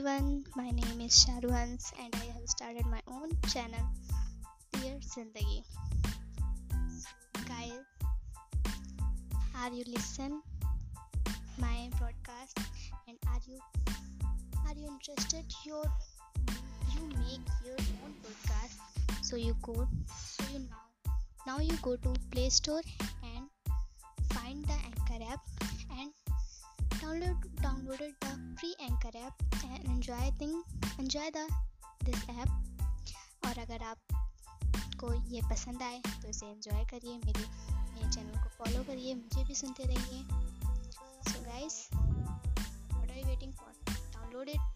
everyone, my name is Sharu Hans and I have started my own channel, Dear Zindagi. Guys, are you listen my broadcast and are you are you interested? Your you make your own podcast so you go so you now now you go to Play Store and find the Anchor app download, downloaded the free Anchor app and enjoy thing, enjoy the, this app. और अगर आपको ये पसंद आए तो इसे enjoy करिए, मेरे मेरे चैनल को फॉलो करिए, मुझे भी सुनते रहिए। So guys what are you waiting for download it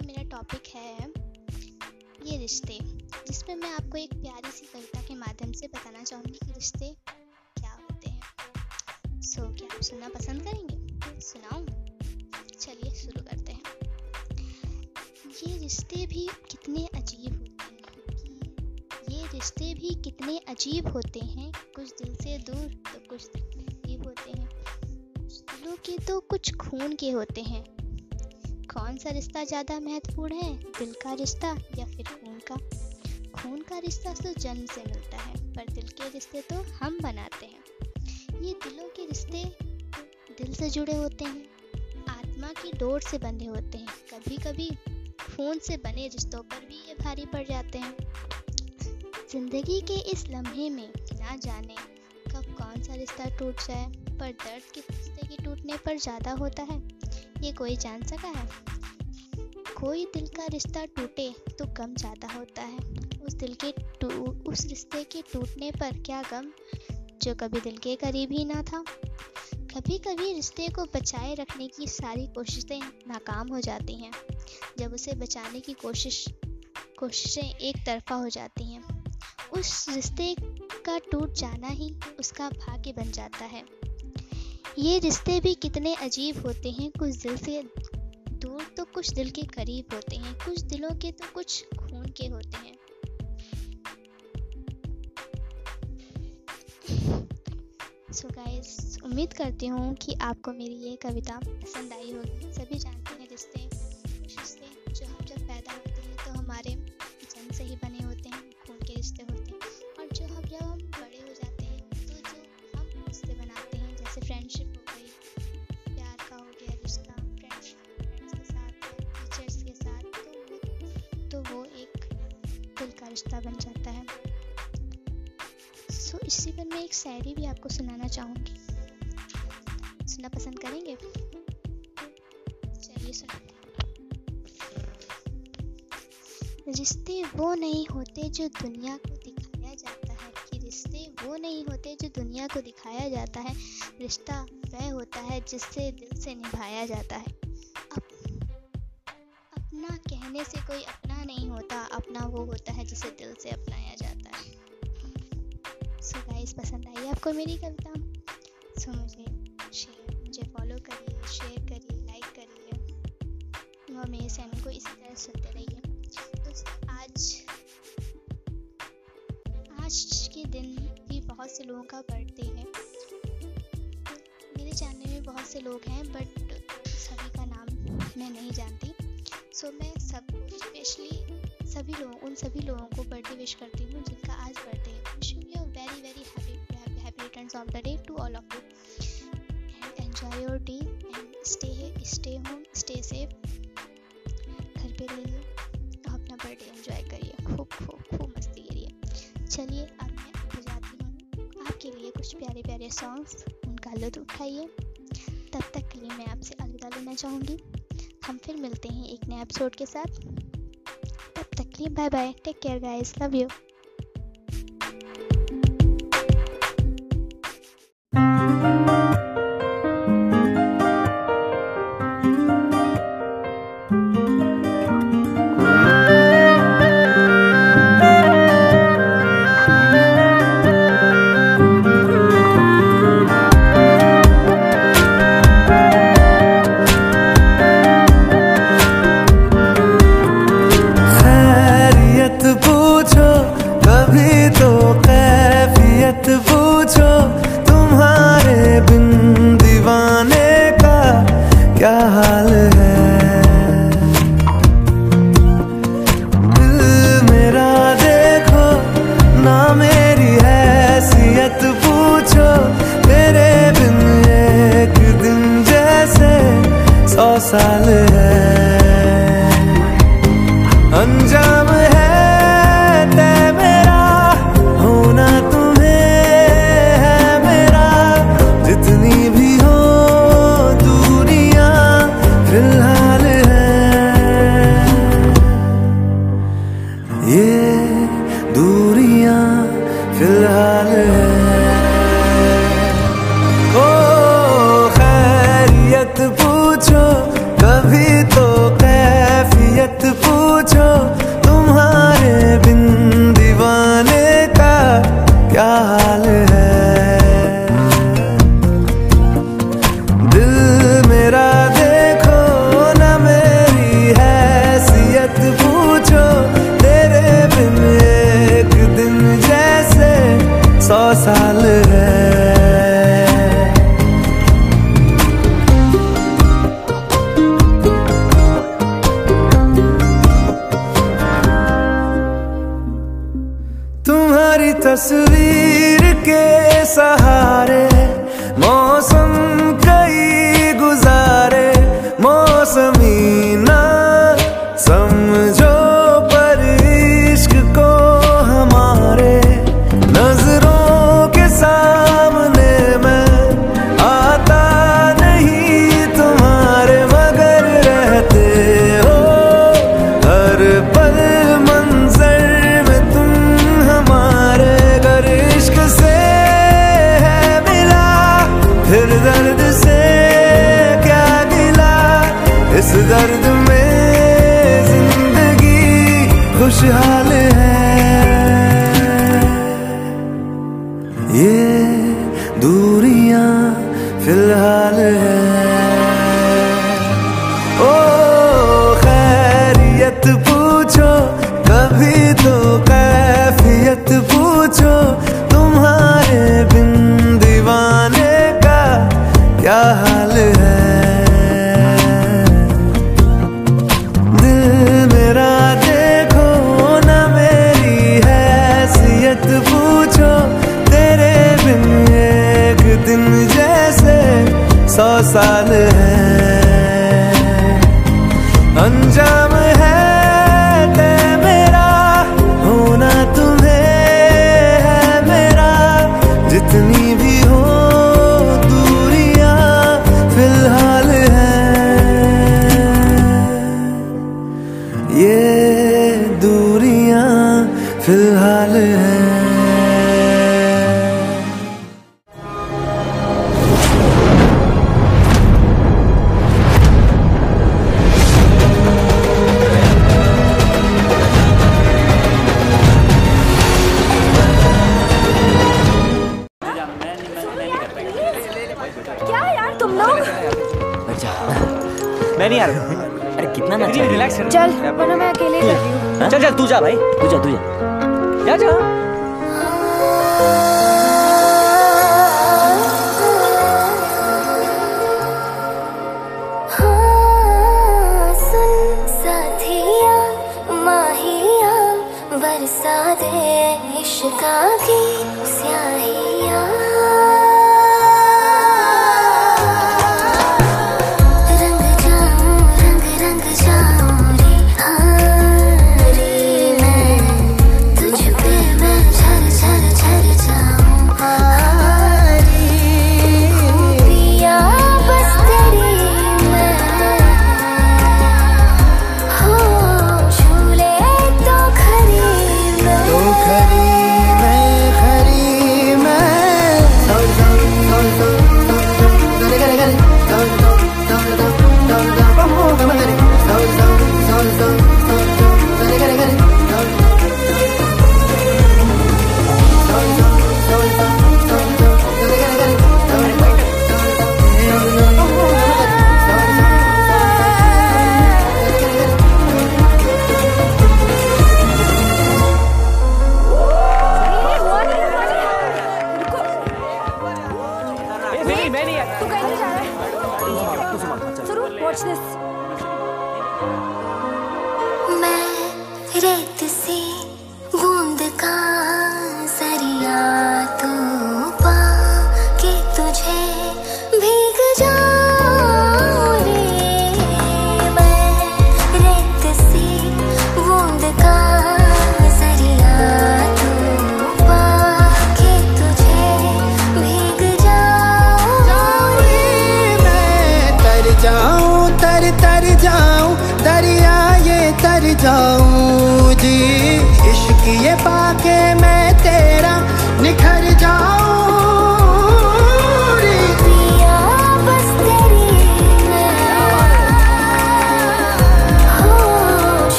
का मेरा टॉपिक है ये रिश्ते जिसमें मैं आपको एक प्यारी सी कविता के माध्यम से बताना चाहूँगी कि रिश्ते क्या होते हैं। सो so, क्या आप सुनना पसंद करेंगे? सुनाऊँ? चलिए शुरू करते हैं। ये रिश्ते भी कितने अजीब होते हैं ये रिश्ते भी कितने अजीब होते हैं। कुछ दिल से दूर तो कुछ करीब होते हैं। दिलों के तो कुछ खून के होते हैं। कौन सा रिश्ता ज़्यादा महत्वपूर्ण है? दिल का रिश्ता या फिर खून का? खून का रिश्ता तो जन्म से मिलता है, पर दिल के रिश्ते तो हम बनाते हैं। ये दिलों के रिश्ते दिल से जुड़े होते हैं, आत्मा की डोर से बंधे होते हैं। कभी कभी खून से बने रिश्तों पर भी ये भारी पड़ जाते हैं। ज़िंदगी के इस लम्हे में ना जाने कब कौन सा रिश्ता टूट जाए, पर दर्द किस रिश्ते के टूटने पर ज़्यादा होता है। ये कोई जान सका है? कोई दिल का रिश्ता टूटे तो गम ज़्यादा होता है। उस दिल के उस रिश्ते के टूटने पर क्या गम, जो कभी दिल के करीब ही ना था? कभी कभी रिश्ते को बचाए रखने की सारी कोशिशें नाकाम हो जाती हैं। जब उसे बचाने की कोशिश, कोशिशें एक तरफा हो जाती हैं। उस रिश्ते का टूट जाना ही उसका भाग्य बन जाता है। ये रिश्ते भी कितने अजीब होते हैं। कुछ दिल से दूर तो कुछ दिल के करीब होते हैं। कुछ दिलों के तो कुछ खून के होते हैं। सो so गाइस उम्मीद करती हूँ कि आपको मेरी ये कविता पसंद आई होगी। सभी जानते हैं रिश्ते रिश्ता बन जाता है। सो so, इसी पर मैं एक शायरी भी आपको सुनाना चाहूँगी। सुनना पसंद करेंगे? चलिए सुनाते रिश्ते वो नहीं होते जो दुनिया को दिखाया जाता है। कि रिश्ते वो नहीं होते जो दुनिया को दिखाया जाता है। रिश्ता वह होता है जिससे दिल से निभाया जाता है। अप, अपना कहने से कोई अपना नहीं होता अपना वो होता है जिसे दिल से अपनाया जाता है। सो so गाइस पसंद आई आपको मेरी कविता? सो so मुझे शेयर मुझे फॉलो करिए शेयर करिए लाइक करिए। और मेरे चैनल को इसी तरह सुनते रहिए। तो आज आज के दिन भी बहुत से लोगों का बर्थडे है। मेरे जानने में बहुत से लोग हैं बट सभी का नाम मैं नहीं जानती। सो so, मैं सबको स्पेशली सभी लोगों, उन सभी लोगों को बर्थडे विश करती हूँ, जिनका आज बर्थडे है। Wishing you very very happy happy of the day to all of you and enjoy your day and stay stay home stay safe घर पे रहिए, अपना बर्थडे एंजॉय करिए। खूब खूब खूब मस्ती करिए। चलिए, अब मैं बजाती हूँ। आपके लिए कुछ प्यारे प्यारे सॉन्ग्स उनका लुत्फ उठाइए। तब तक के लिए मैं आपसे अलविदा लेना चाहूँगी। हम फिर मिलते हैं एक नए एपिसोड के साथ। Tap. Bye bye. Take care, guys. Love you. नहीं आ रहा। हाँ। अरे कितना ना रिलैक्स चल वरना मैं अकेले कर रही हूँ। चल चल तू जा भाई। तू जा तू जा। जा जा। बरसा दे इश्का की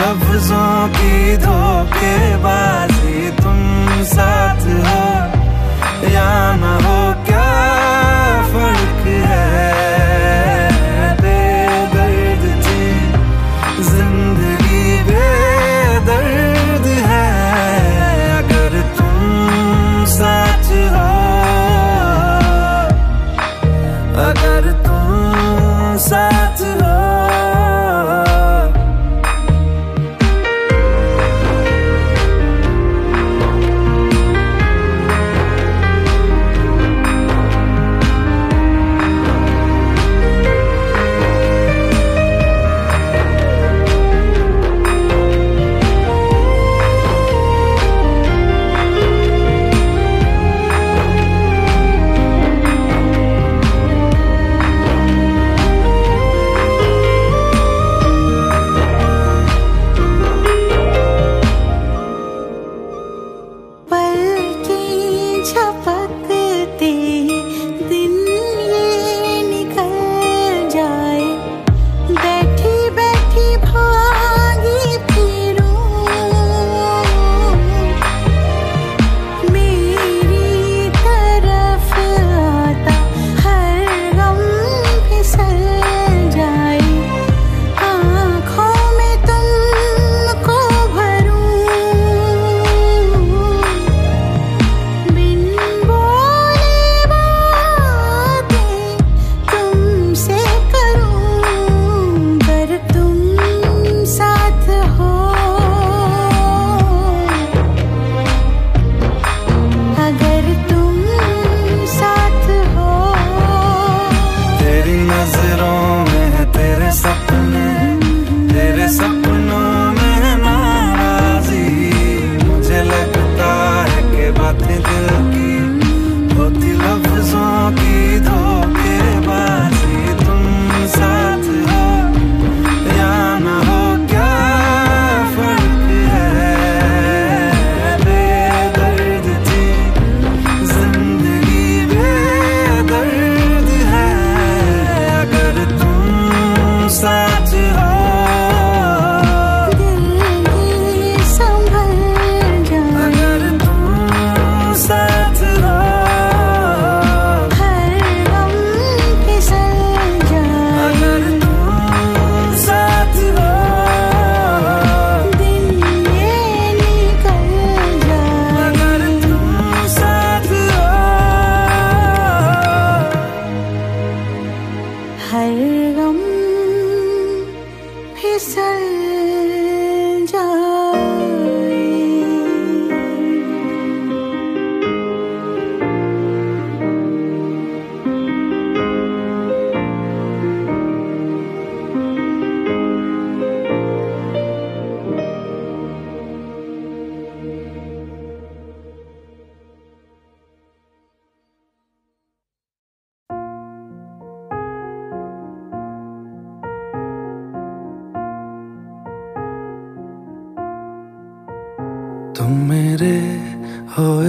लफ्जों की धोखेबाज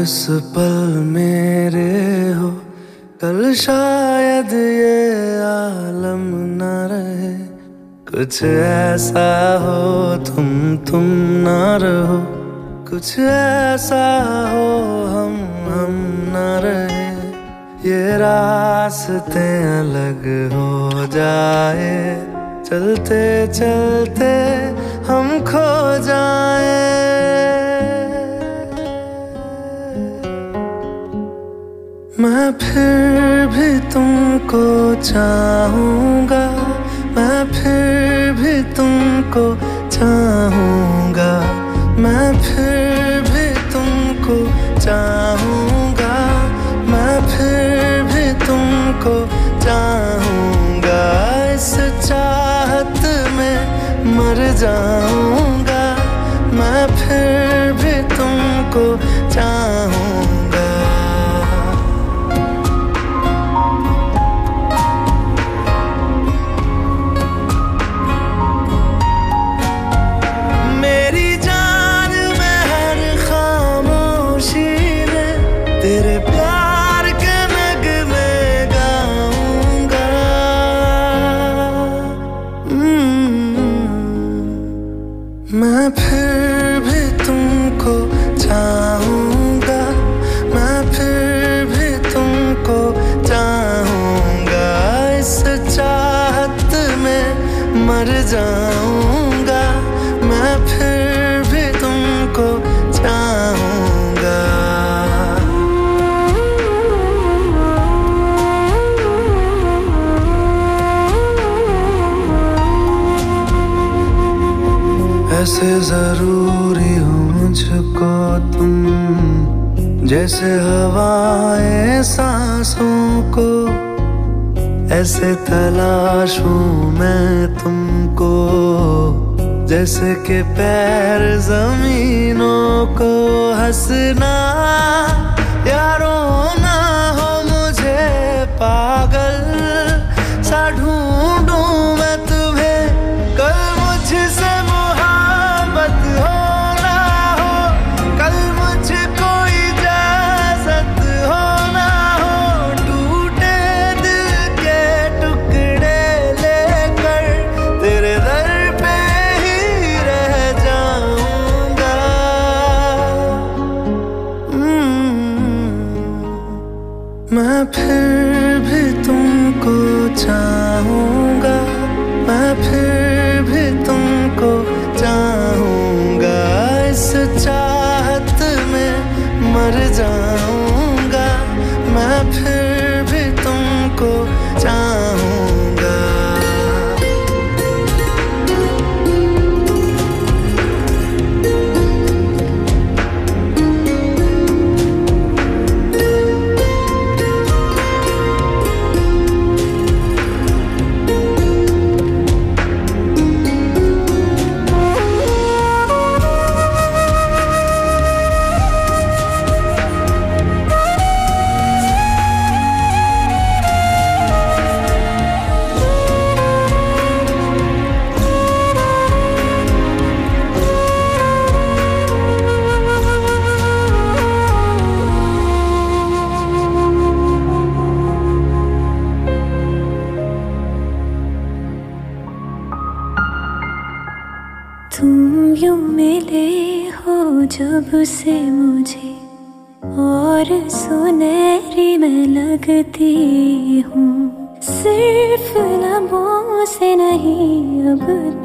इस पल मेरे हो, कल शायद ये आलम न रहे। कुछ ऐसा हो, तुम तुम न रहो। कुछ ऐसा हो, हम हम न रहे। ये रास्ते अलग हो जाए, चलते चलते हम खो जाए। मैं फिर भी तुमको चाहूँगा। मैं फिर भी तुमको चाहूँगा। मैं फिर भी तुमको चाहूँगा। मैं फिर भी तुमको चाहूँगा। इस चाहत में मर जाऊँ। ऐसे ज़रूरी हो मुझको तुम जैसे हवाएँ सांसों को, ऐसे तलाशूं मैं तुमको, जैसे के पैर जमीनों को हंसना, यारों ना हो मुझे पागल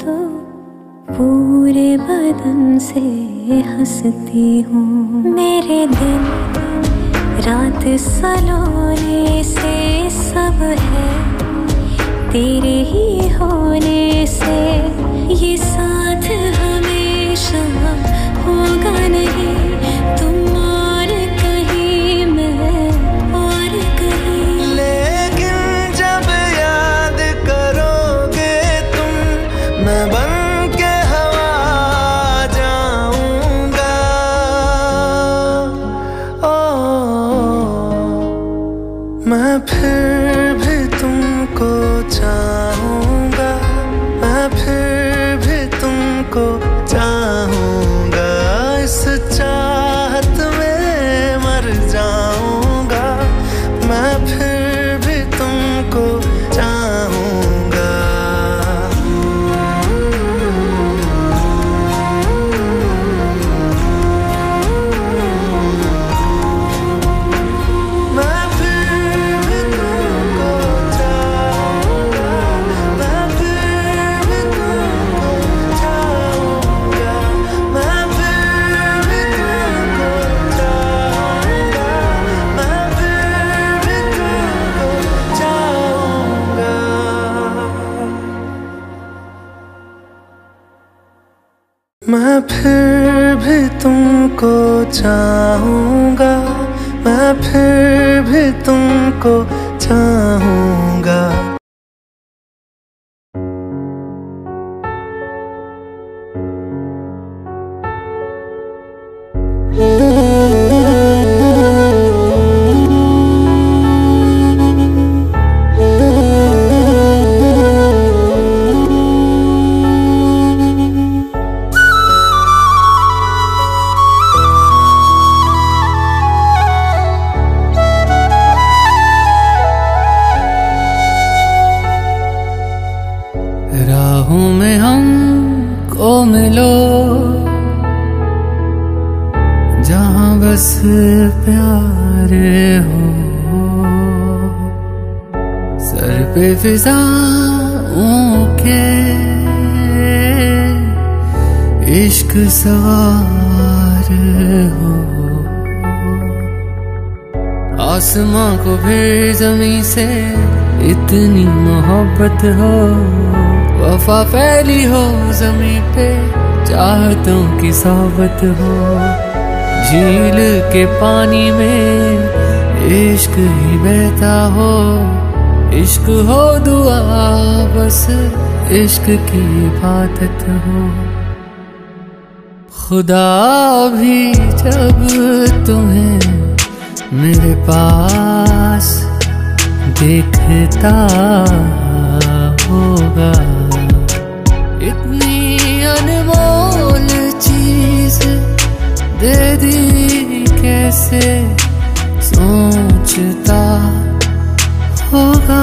तो पूरे बदन से हंसती हूँ। मेरे दिन, रात सलोने से सब है। तेरे ही होने से ये साथ हमेशा होगा नहीं। तुम तुमको चाहूँगा फिजाओं के इश्क सवार हो। आसमां को फिर जमी से इतनी मोहब्बत हो। वफा फैली हो जमी पे, चाहतों की सोबत हो। झील के पानी में इश्क ही बहता हो। इश्क हो दुआ, बस इश्क की बात हो। खुदा भी जब तुम्हें मेरे पास देखता होगा। इतनी अनमोल चीज़ दे दी, कैसे सोचता होगा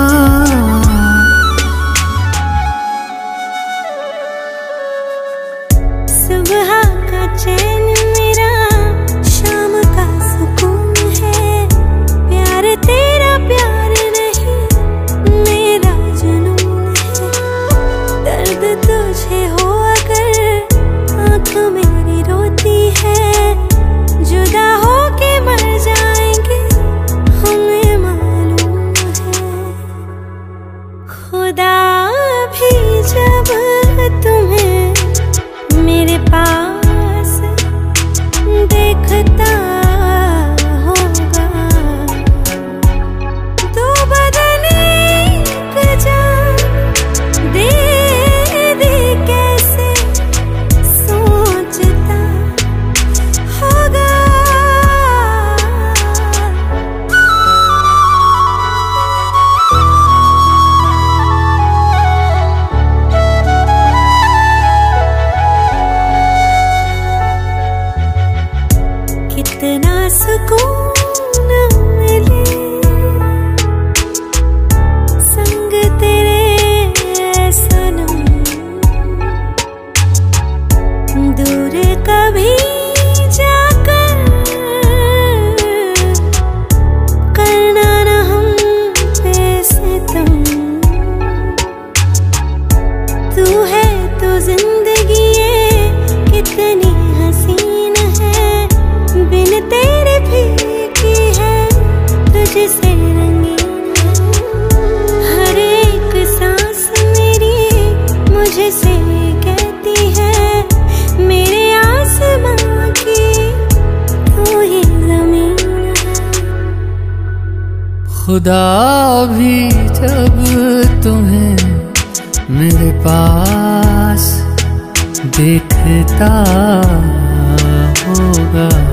खुदा भी जब तुम्हें मेरे पास देखता होगा।